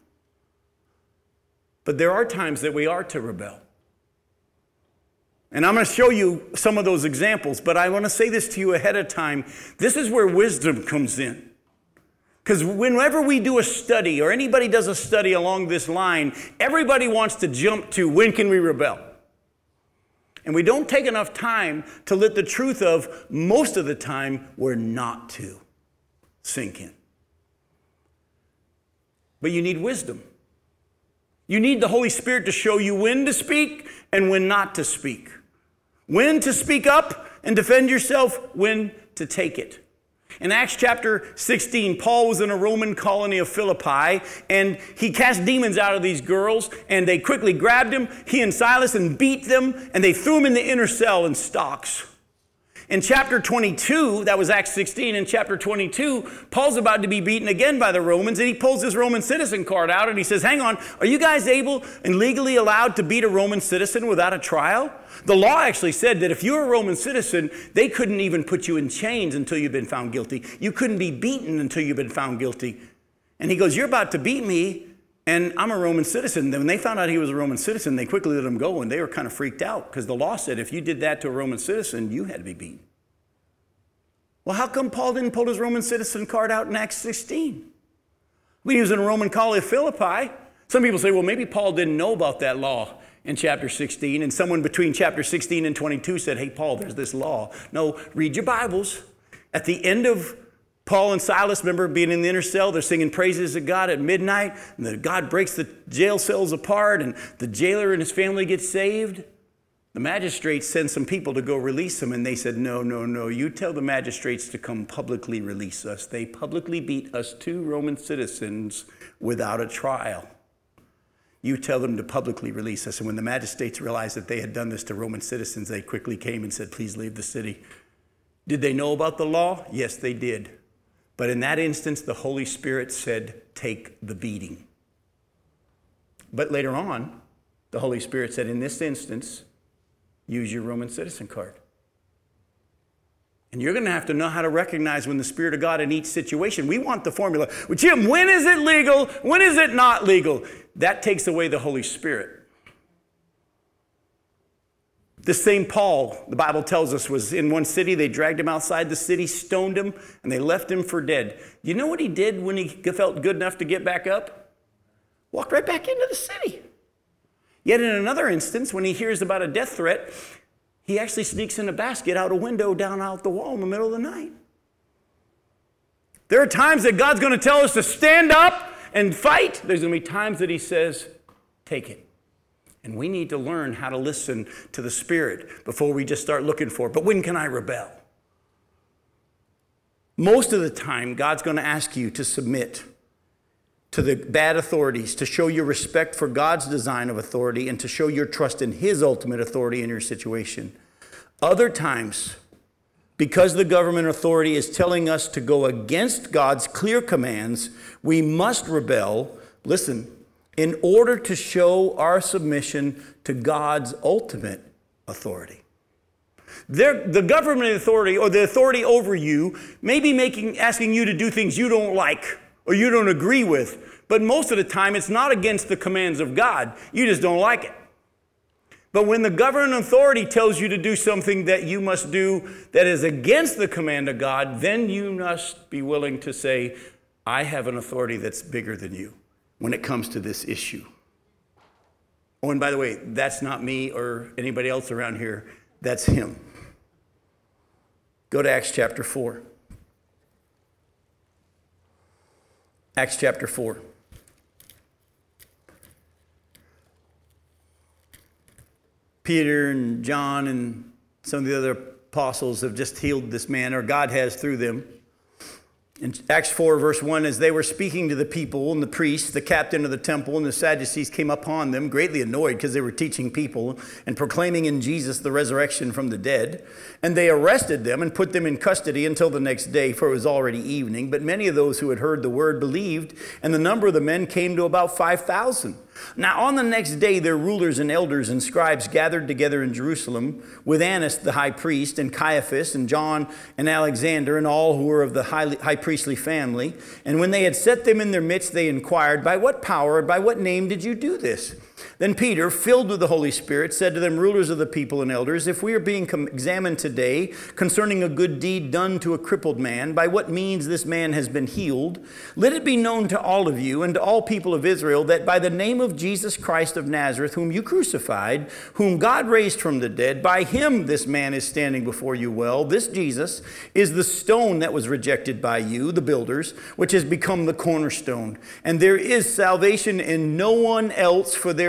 But there are times that we are to rebel. And I'm going to show you some of those examples, but I want to say this to you ahead of time. This is where wisdom comes in. Because whenever we do a study or anybody does a study along this line, everybody wants to jump to when can we rebel? And we don't take enough time to let the truth of most of the time we're not to sink in. But you need wisdom. You need the Holy Spirit to show you when to speak and when not to speak. When to speak up and defend yourself, when to take it. In Acts chapter 16, Paul was in a Roman colony of Philippi and he cast demons out of these girls and they quickly grabbed him, he and Silas, and beat them and they threw him in the inner cell in stocks. In chapter 22, that was Acts 16, in chapter 22, Paul's about to be beaten again by the Romans, and he pulls his Roman citizen card out and he says, Hang on, are you guys able and legally allowed to beat a Roman citizen without a trial? The law actually said that if you're a Roman citizen, they couldn't even put you in chains until you've been found guilty. You couldn't be beaten until you've been found guilty. And he goes, You're about to beat me, and I'm a Roman citizen. When they found out he was a Roman citizen, they quickly let him go, and they were kind of freaked out because the law said if you did that to a Roman citizen, you had to be beaten. Well, how come Paul didn't pull his Roman citizen card out in Acts 16? When he was in a Roman colony of Philippi, some people say, well, maybe Paul didn't know about that law in chapter 16, and someone between chapter 16 and 22 said, hey, Paul, there's this law. No, read your Bibles. At the end of Paul and Silas, remember being in the inner cell, they're singing praises to God at midnight, and then God breaks the jail cells apart, and the jailer and his family get saved. The magistrates send some people to go release them, and they said, No, no, no, you tell the magistrates to come publicly release us. They publicly beat us two Roman citizens without a trial. You tell them to publicly release us. And when the magistrates realized that they had done this to Roman citizens, they quickly came and said, Please leave the city. Did they know about the law? Yes, they did. But in that instance, the Holy Spirit said, Take the beating. But later on, the Holy Spirit said, In this instance, use your Roman citizen card. And you're going to have to know how to recognize when the Spirit of God in each situation. We want the formula. Well, Jim, when is it legal? When is it not legal? That takes away the Holy Spirit. The same Paul, the Bible tells us, was in one city. They dragged him outside the city, stoned him, and they left him for dead. You know what he did when he felt good enough to get back up? Walked right back into the city. Yet in another instance, when he hears about a death threat, he actually sneaks in a basket out a window down out the wall in the middle of the night. There are times that God's going to tell us to stand up and fight. There's going to be times that he says, take it. And we need to learn how to listen to the Spirit before we just start looking for, but when can I rebel? Most of the time, God's going to ask you to submit to the bad authorities, to show your respect for God's design of authority, and to show your trust in His ultimate authority in your situation. Other times, because the government authority is telling us to go against God's clear commands, we must rebel. Listen, in order to show our submission to God's ultimate authority. the government authority or the authority over you may be making, asking you to do things you don't like or you don't agree with, but most of the time it's not against the commands of God. You just don't like it. But when the government authority tells you to do something that you must do that is against the command of God, then you must be willing to say, I have an authority that's bigger than you when it comes to this issue. Oh, and by the way, that's not me or anybody else around here, that's him. Go to Acts chapter 4. Acts chapter 4. Peter and John and some of the other apostles have just healed this man, or God has through them. In Acts 4, verse 1, as they were speaking to the people and the priests, the captain of the temple, and the Sadducees came upon them, greatly annoyed because they were teaching people and proclaiming in Jesus the resurrection from the dead. And they arrested them and put them in custody until the next day, for it was already evening. But many of those who had heard the word believed, and the number of the men came to about 5,000. Now, on the next day, their rulers and elders and scribes gathered together in Jerusalem with Annas the high priest, and Caiaphas, and John, and Alexander, and all who were of the high, high priestly family. And when they had set them in their midst, they inquired, By what power, by what name did you do this? Then Peter, filled with the Holy Spirit, said to them, Rulers of the people and elders, if we are being examined today concerning a good deed done to a crippled man, by what means this man has been healed, let it be known to all of you and to all people of Israel that by the name of Jesus Christ of Nazareth, whom you crucified, whom God raised from the dead, by him this man is standing before you well. This Jesus is the stone that was rejected by you, the builders, which has become the cornerstone. And there is salvation in no one else, for there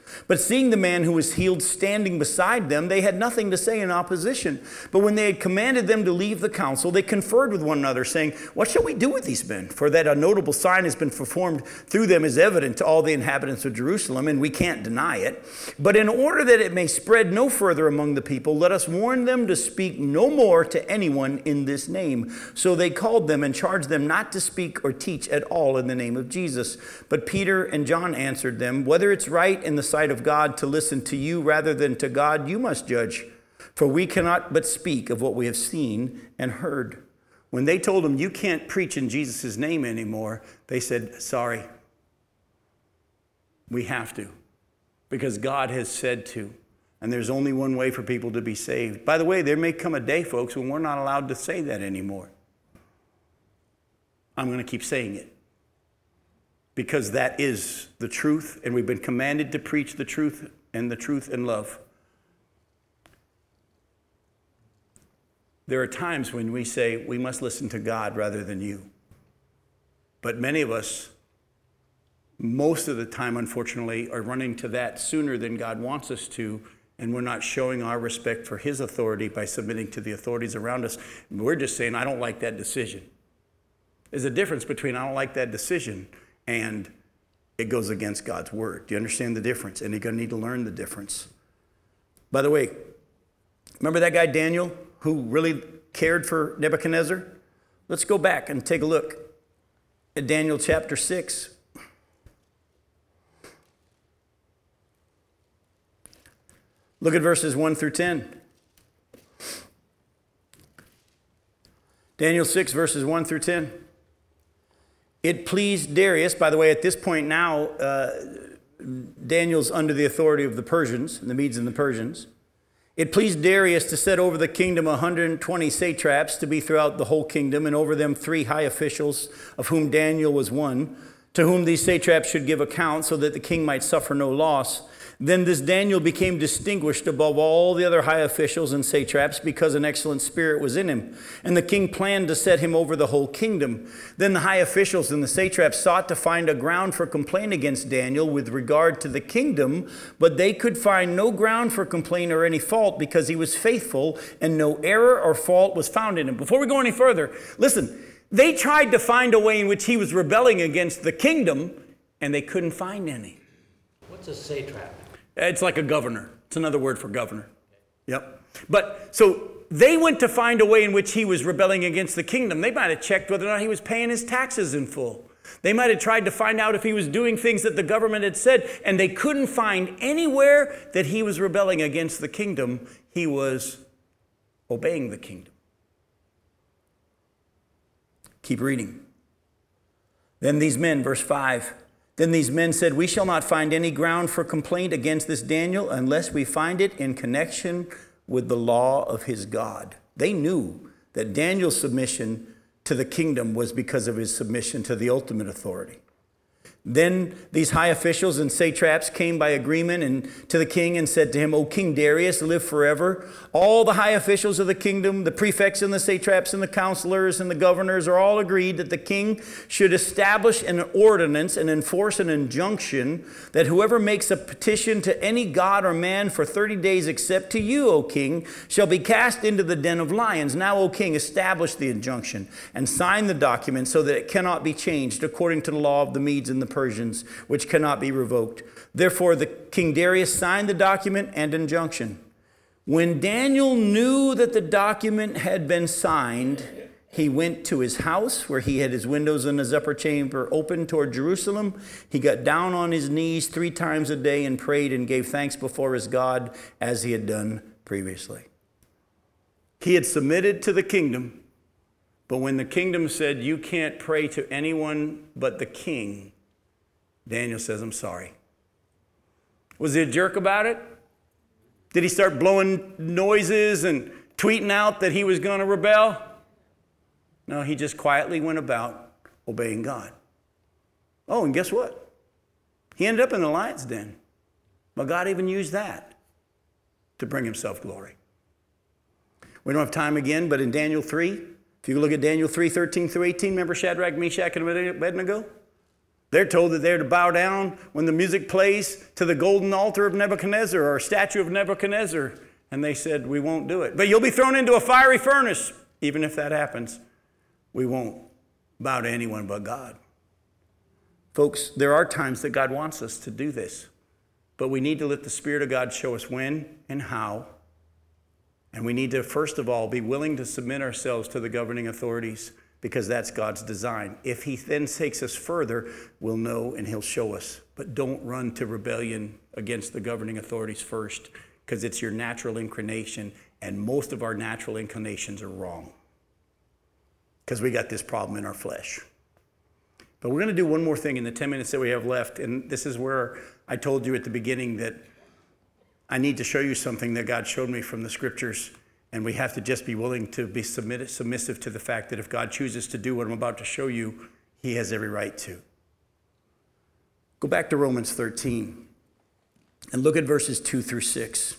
But seeing the man who was healed standing beside them, they had nothing to say in opposition. But when they had commanded them to leave the council, they conferred with one another, saying, What shall we do with these men? For that a notable sign has been performed through them is evident to all the inhabitants of Jerusalem, and we can't deny it. But in order that it may spread no further among the people, let us warn them to speak no more to anyone in this name. So they called them and charged them not to speak or teach at all in the name of Jesus. But Peter and John answered them, Whether it's right in the sight of God to listen to you rather than to God, you must judge. For we cannot but speak of what we have seen and heard. When they told him, You can't preach in Jesus' name anymore, they said, Sorry. We have to, because God has said to. And there's only one way for people to be saved. By the way, there may come a day, folks, when we're not allowed to say that anymore. I'm going to keep saying it because that is the truth, and we've been commanded to preach the truth and the truth in love. There are times when we say we must listen to God rather than you. But many of us, most of the time, unfortunately, are running to that sooner than God wants us to, and we're not showing our respect for His authority by submitting to the authorities around us. We're just saying, I don't like that decision. There's a difference between I don't like that decision and it goes against God's word. Do you understand the difference? And you're going to need to learn the difference. By the way, remember that guy Daniel who really cared for Nebuchadnezzar? Let's go back and take a look at Daniel chapter 6. Look at verses 1 through 10. Daniel 6, verses 1 through 10. It pleased Darius, by the way, at this point now, uh, Daniel's under the authority of the Persians, the Medes and the Persians. It pleased Darius to set over the kingdom 120 satraps to be throughout the whole kingdom, and over them three high officials, of whom Daniel was one, to whom these satraps should give account, so that the king might suffer no loss. Then this Daniel became distinguished above all the other high officials and satraps because an excellent spirit was in him. And the king planned to set him over the whole kingdom. Then the high officials and the satraps sought to find a ground for complaint against Daniel with regard to the kingdom, but they could find no ground for complaint or any fault because he was faithful and no error or fault was found in him. Before we go any further, listen, they tried to find a way in which he was rebelling against the kingdom and they couldn't find any. What's a satrap? It's like a governor. It's another word for governor. Yep. But so they went to find a way in which he was rebelling against the kingdom. They might have checked whether or not he was paying his taxes in full. They might have tried to find out if he was doing things that the government had said, and they couldn't find anywhere that he was rebelling against the kingdom. He was obeying the kingdom. Keep reading. Then these men, verse 5, then these men said, We shall not find any ground for complaint against this Daniel unless we find it in connection with the law of his God. They knew that Daniel's submission to the kingdom was because of his submission to the ultimate authority. Then these high officials and satraps came by agreement and to the king and said to him, O King Darius, live forever. All the high officials of the kingdom, the prefects and the satraps and the counselors and the governors are all agreed that the king should establish an ordinance and enforce an injunction that whoever makes a petition to any god or man for 30 days except to you, O king, shall be cast into the den of lions. Now, O king, establish the injunction and sign the document so that it cannot be changed according to the law of the Medes and the Persians, which cannot be revoked. Therefore, the King Darius signed the document and injunction. When Daniel knew that the document had been signed, he went to his house where he had his windows in his upper chamber open toward Jerusalem. He got down on his knees three times a day and prayed and gave thanks before his God as he had done previously. He had submitted to the kingdom, but when the kingdom said, You can't pray to anyone but the king, Daniel says, I'm sorry. Was he a jerk about it? Did he start blowing noises and tweeting out that he was going to rebel? No, he just quietly went about obeying God. Oh, and guess what? He ended up in the lion's den. But God even used that to bring himself glory. We don't have time again, but in Daniel 3, if you look at Daniel 3 13 through 18, remember Shadrach, Meshach, and Abednego? They're told that they're to bow down when the music plays to the golden altar of Nebuchadnezzar or statue of Nebuchadnezzar. And they said, We won't do it. But you'll be thrown into a fiery furnace. Even if that happens, we won't bow to anyone but God. Folks, there are times that God wants us to do this, but we need to let the Spirit of God show us when and how. And we need to, first of all, be willing to submit ourselves to the governing authorities because that's God's design. If He then takes us further, we'll know and He'll show us. But don't run to rebellion against the governing authorities first because it's your natural inclination, and most of our natural inclinations are wrong because we got this problem in our flesh. But we're going to do one more thing in the 10 minutes that we have left. And this is where I told you at the beginning that I need to show you something that God showed me from the scriptures. And we have to just be willing to be submitted, submissive to the fact that if God chooses to do what I'm about to show you, he has every right to. Go back to Romans 13 and look at verses 2 through 6.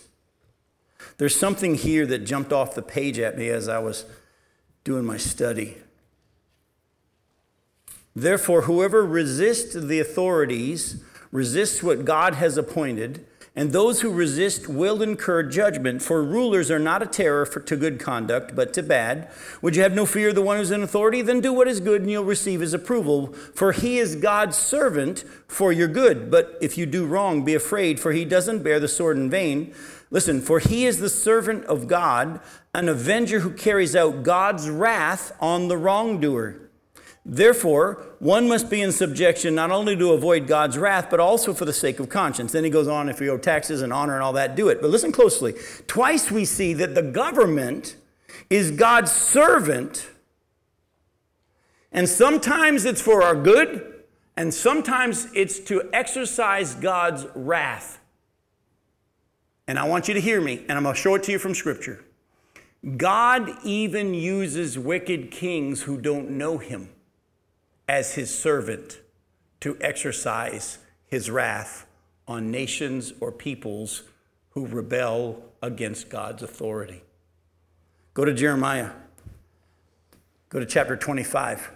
There's something here that jumped off the page at me as I was doing my study. Therefore, whoever resists the authorities resists what God has appointed, and those who resist will incur judgment. For rulers are not a terror for, to good conduct, but to bad. Would you have no fear of the one who's in authority? Then do what is good, and you'll receive his approval. For he is God's servant for your good. But if you do wrong, be afraid, for he doesn't bear the sword in vain. Listen, for he is the servant of God, an avenger who carries out God's wrath on the wrongdoer. Therefore, one must be in subjection not only to avoid God's wrath, but also for the sake of conscience. Then he goes on, if you owe taxes and honor and all that, do it. But listen closely. Twice we see that the government is God's servant, and sometimes it's for our good, and sometimes it's to exercise God's wrath. And I want you to hear me, and I'm going to show it to you from Scripture. God even uses wicked kings who don't know him as his servant to exercise his wrath on nations or peoples who rebel against God's authority. Go to Jeremiah. Go to chapter 25.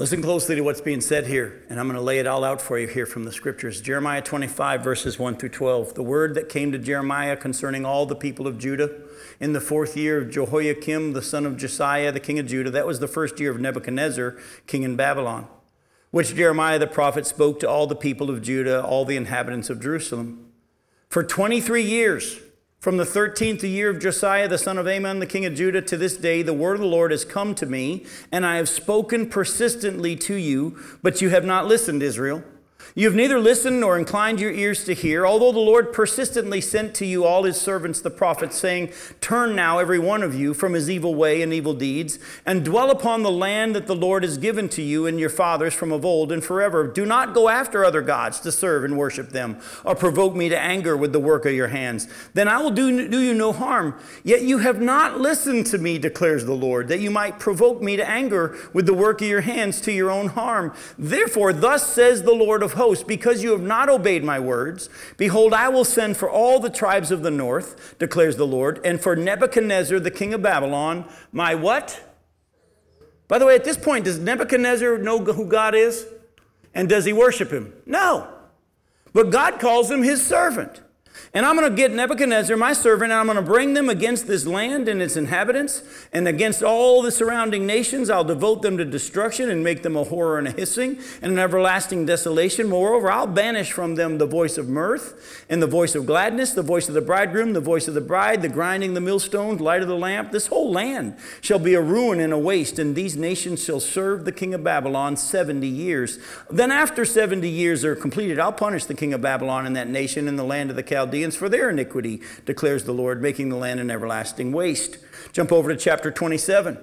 Listen closely to what's being said here, and I'm going to lay it all out for you here from the scriptures. Jeremiah 25, verses 1 through 12. The word that came to Jeremiah concerning all the people of Judah in the fourth year of Jehoiakim, the son of Josiah, the king of Judah. That was the first year of Nebuchadnezzar, king in Babylon, which Jeremiah the prophet spoke to all the people of Judah, all the inhabitants of Jerusalem. For 23 years, from the 13th year of Josiah, the son of Amon, the king of Judah, to this day, the word of the Lord has come to me, and I have spoken persistently to you, but you have not listened, Israel. You have neither listened nor inclined your ears to hear, although the Lord persistently sent to you all his servants the prophets, saying, Turn now, every one of you, from his evil way and evil deeds, and dwell upon the land that the Lord has given to you and your fathers from of old and forever. Do not go after other gods to serve and worship them, or provoke me to anger with the work of your hands. Then I will do, do you no harm. Yet you have not listened to me, declares the Lord, that you might provoke me to anger with the work of your hands to your own harm. Therefore, thus says the Lord of hosts, because you have not obeyed my words, behold, I will send for all the tribes of the north, declares the Lord, and for Nebuchadnezzar, the king of Babylon, my what? By the way, at this point, does Nebuchadnezzar know who God is? And does he worship him? No. But God calls him his servant. And I'm going to get Nebuchadnezzar, my servant, and I'm going to bring them against this land and its inhabitants and against all the surrounding nations. I'll devote them to destruction and make them a horror and a hissing and an everlasting desolation. Moreover, I'll banish from them the voice of mirth and the voice of gladness, the voice of the bridegroom, the voice of the bride, the grinding the millstones, light of the lamp. This whole land shall be a ruin and a waste, and these nations shall serve the king of Babylon 70 years. Then, after 70 years are completed, I'll punish the king of Babylon and that nation in the land of the Chaldeans Chaldeans for their iniquity, declares the Lord, making the land an everlasting waste. Jump over to chapter 27.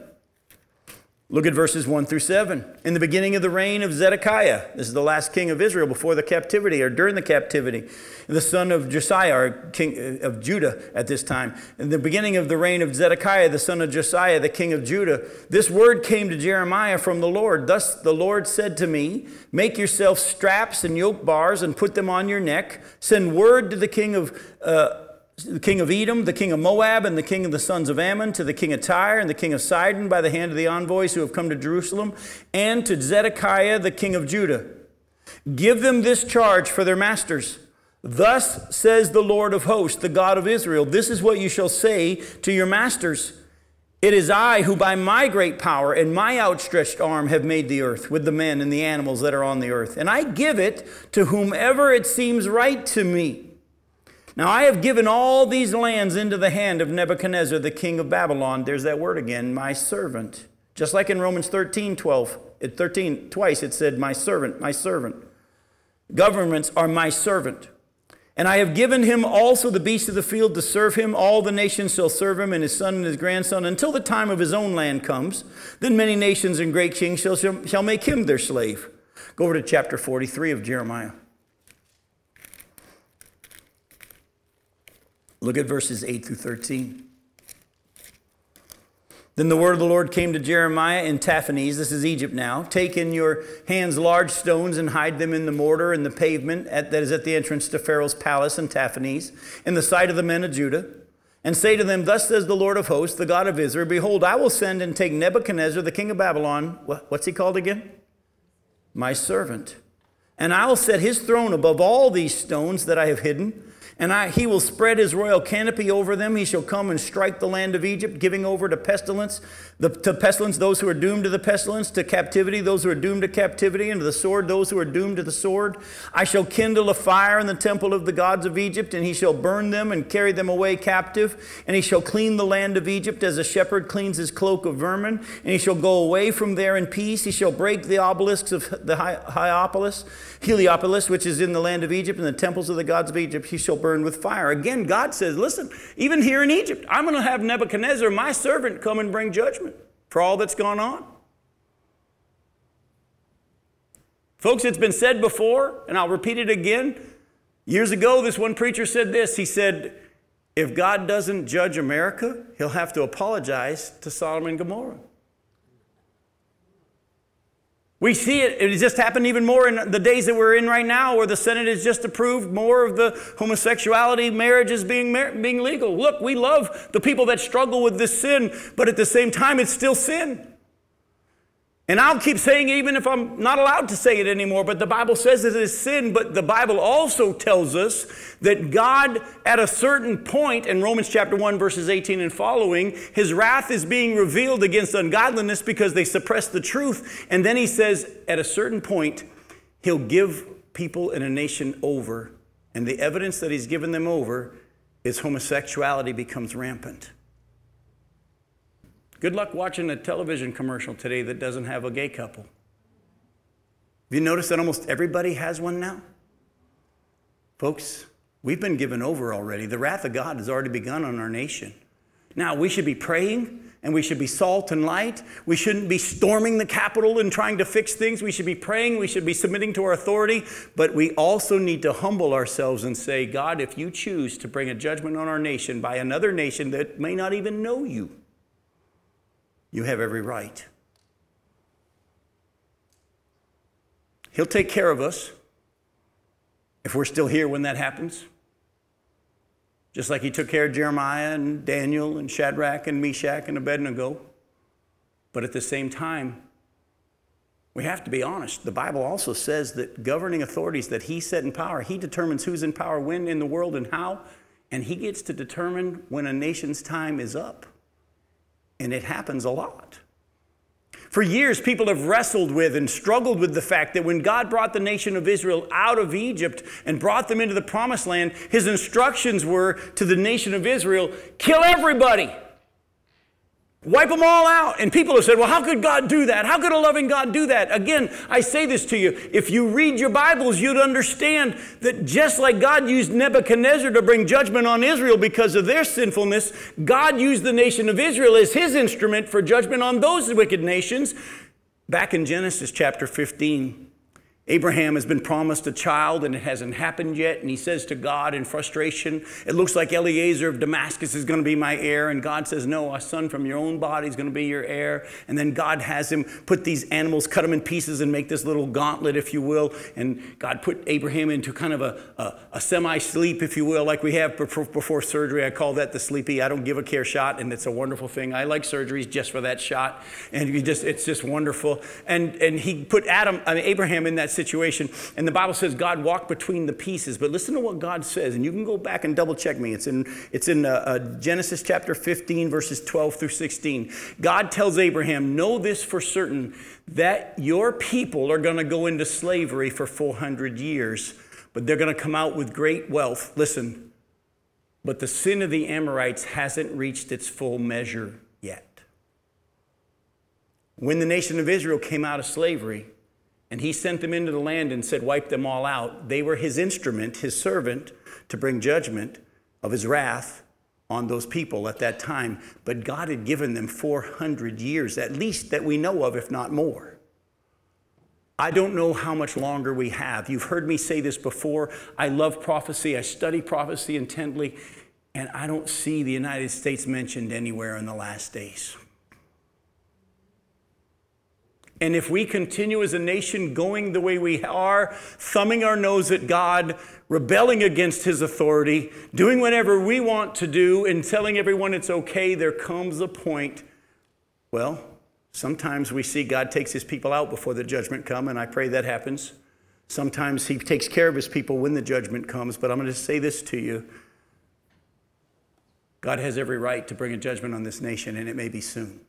Look at verses 1 through 7. In the beginning of the reign of Zedekiah, this is the last king of Israel before the captivity or during the captivity, the son of Josiah, king of Judah at this time. In the beginning of the reign of Zedekiah, the son of Josiah, the king of Judah, this word came to Jeremiah from the Lord. Thus the Lord said to me, Make yourself straps and yoke bars and put them on your neck. Send word to the king of uh, the king of Edom, the king of Moab, and the king of the sons of Ammon, to the king of Tyre and the king of Sidon by the hand of the envoys who have come to Jerusalem, and to Zedekiah, the king of Judah. Give them this charge for their masters. Thus says the Lord of hosts, the God of Israel This is what you shall say to your masters. It is I who, by my great power and my outstretched arm, have made the earth with the men and the animals that are on the earth. And I give it to whomever it seems right to me. Now I have given all these lands into the hand of Nebuchadnezzar, the king of Babylon. There's that word again, my servant. Just like in Romans 13, 12, 13, twice it said, my servant, my servant. Governments are my servant. And I have given him also the beasts of the field to serve him. All the nations shall serve him, and his son and his grandson, until the time of his own land comes. Then many nations and great kings shall, shall make him their slave. Go over to chapter 43 of Jeremiah. Look at verses 8 through 13. Then the word of the Lord came to Jeremiah in Tahpanhes, this is Egypt now. Take in your hands large stones and hide them in the mortar and the pavement at, that is at the entrance to Pharaoh's palace in Tahpanhes, in the sight of the men of Judah. And say to them, Thus says the Lord of hosts, the God of Israel Behold, I will send and take Nebuchadnezzar, the king of Babylon. What's he called again? My servant. And I will set his throne above all these stones that I have hidden and I, he will spread his royal canopy over them. He shall come and strike the land of Egypt, giving over to pestilence, the, to pestilence those who are doomed to the pestilence, to captivity those who are doomed to captivity, and to the sword those who are doomed to the sword. I shall kindle a fire in the temple of the gods of Egypt, and he shall burn them and carry them away captive. And he shall clean the land of Egypt as a shepherd cleans his cloak of vermin. And he shall go away from there in peace. He shall break the obelisks of the Hiopolis, Heliopolis, which is in the land of Egypt, and the temples of the gods of Egypt. He shall burn with fire. Again, God says, listen, even here in Egypt, I'm going to have Nebuchadnezzar, my servant, come and bring judgment for all that's gone on. Folks, it's been said before, and I'll repeat it again. Years ago, this one preacher said this. He said, If God doesn't judge America, he'll have to apologize to Sodom and Gomorrah. We see it, it just happened even more in the days that we're in right now, where the Senate has just approved more of the homosexuality marriages being, being legal. Look, we love the people that struggle with this sin, but at the same time, it's still sin. And I'll keep saying even if I'm not allowed to say it anymore, but the Bible says it is sin. But the Bible also tells us that God, at a certain point in Romans chapter 1, verses 18 and following, his wrath is being revealed against ungodliness because they suppress the truth. And then he says, at a certain point, he'll give people in a nation over. And the evidence that he's given them over is homosexuality becomes rampant. Good luck watching a television commercial today that doesn't have a gay couple. Have you noticed that almost everybody has one now? Folks, we've been given over already. The wrath of God has already begun on our nation. Now, we should be praying and we should be salt and light. We shouldn't be storming the Capitol and trying to fix things. We should be praying. We should be submitting to our authority. But we also need to humble ourselves and say, God, if you choose to bring a judgment on our nation by another nation that may not even know you, you have every right. He'll take care of us if we're still here when that happens. Just like he took care of Jeremiah and Daniel and Shadrach and Meshach and Abednego. But at the same time, we have to be honest. The Bible also says that governing authorities that he set in power, he determines who's in power when in the world and how, and he gets to determine when a nation's time is up. And it happens a lot. For years, people have wrestled with and struggled with the fact that when God brought the nation of Israel out of Egypt and brought them into the promised land, his instructions were to the nation of Israel kill everybody. Wipe them all out. And people have said, well, how could God do that? How could a loving God do that? Again, I say this to you. If you read your Bibles, you'd understand that just like God used Nebuchadnezzar to bring judgment on Israel because of their sinfulness, God used the nation of Israel as his instrument for judgment on those wicked nations. Back in Genesis chapter 15, Abraham has been promised a child and it hasn't happened yet. And he says to God in frustration, It looks like Eliezer of Damascus is going to be my heir. And God says, No, a son from your own body is going to be your heir. And then God has him put these animals, cut them in pieces, and make this little gauntlet, if you will. And God put Abraham into kind of a, a, a semi sleep, if you will, like we have before, surgery. I call that the sleepy. I don't give a care shot, and it's a wonderful thing. I like surgeries just for that shot. And you just, it's just wonderful. And, and he put Adam, I mean, Abraham in that situation. And the Bible says God walked between the pieces. But listen to what God says, and you can go back and double check me. It's in, it's in uh, uh, Genesis chapter 15, verses 12 through 16. God tells Abraham, Know this for certain, that your people are going to go into slavery for 400 years, but they're going to come out with great wealth. Listen, but the sin of the Amorites hasn't reached its full measure yet. When the nation of Israel came out of slavery, and he sent them into the land and said, Wipe them all out. They were his instrument, his servant, to bring judgment of his wrath on those people at that time. But God had given them 400 years, at least that we know of, if not more. I don't know how much longer we have. You've heard me say this before. I love prophecy, I study prophecy intently, and I don't see the United States mentioned anywhere in the last days. And if we continue as a nation going the way we are, thumbing our nose at God, rebelling against His authority, doing whatever we want to do, and telling everyone it's okay, there comes a point, well, sometimes we see God takes His people out before the judgment come, and I pray that happens. Sometimes He takes care of His people when the judgment comes, but I'm going to say this to you. God has every right to bring a judgment on this nation, and it may be soon.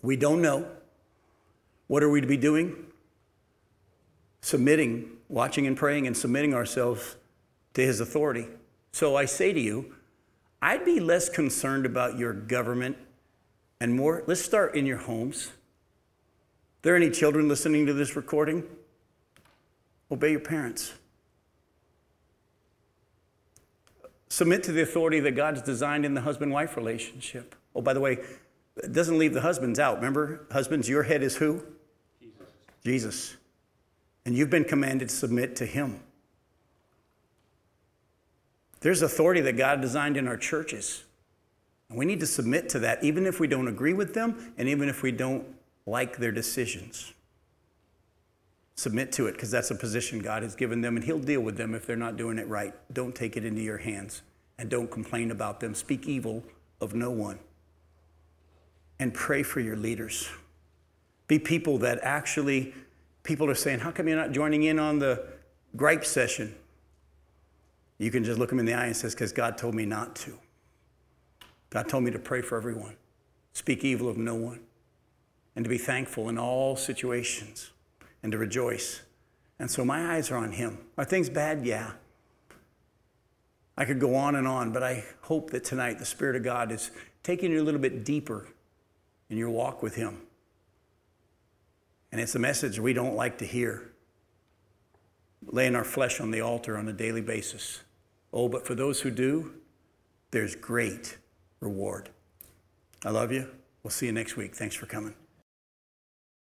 We don't know. What are we to be doing? Submitting, watching and praying, and submitting ourselves to His authority. So I say to you, I'd be less concerned about your government and more. Let's start in your homes. Are there any children listening to this recording? Obey your parents. Submit to the authority that God's designed in the husband wife relationship. Oh, by the way, it doesn't leave the husbands out. Remember, husbands, your head is who? Jesus. And you've been commanded to submit to him. There's authority that God designed in our churches. And we need to submit to that, even if we don't agree with them and even if we don't like their decisions. Submit to it because that's a position God has given them, and He'll deal with them if they're not doing it right. Don't take it into your hands and don't complain about them. Speak evil of no one. And pray for your leaders. Be people that actually, people are saying, How come you're not joining in on the gripe session? You can just look them in the eye and says, Because God told me not to. God told me to pray for everyone, speak evil of no one, and to be thankful in all situations, and to rejoice. And so my eyes are on Him. Are things bad? Yeah. I could go on and on, but I hope that tonight the Spirit of God is taking you a little bit deeper in your walk with Him. And it's a message we don't like to hear. Laying our flesh on the altar on a daily basis. Oh, but for those who do, there's great reward. I love you. We'll see you next week. Thanks for coming.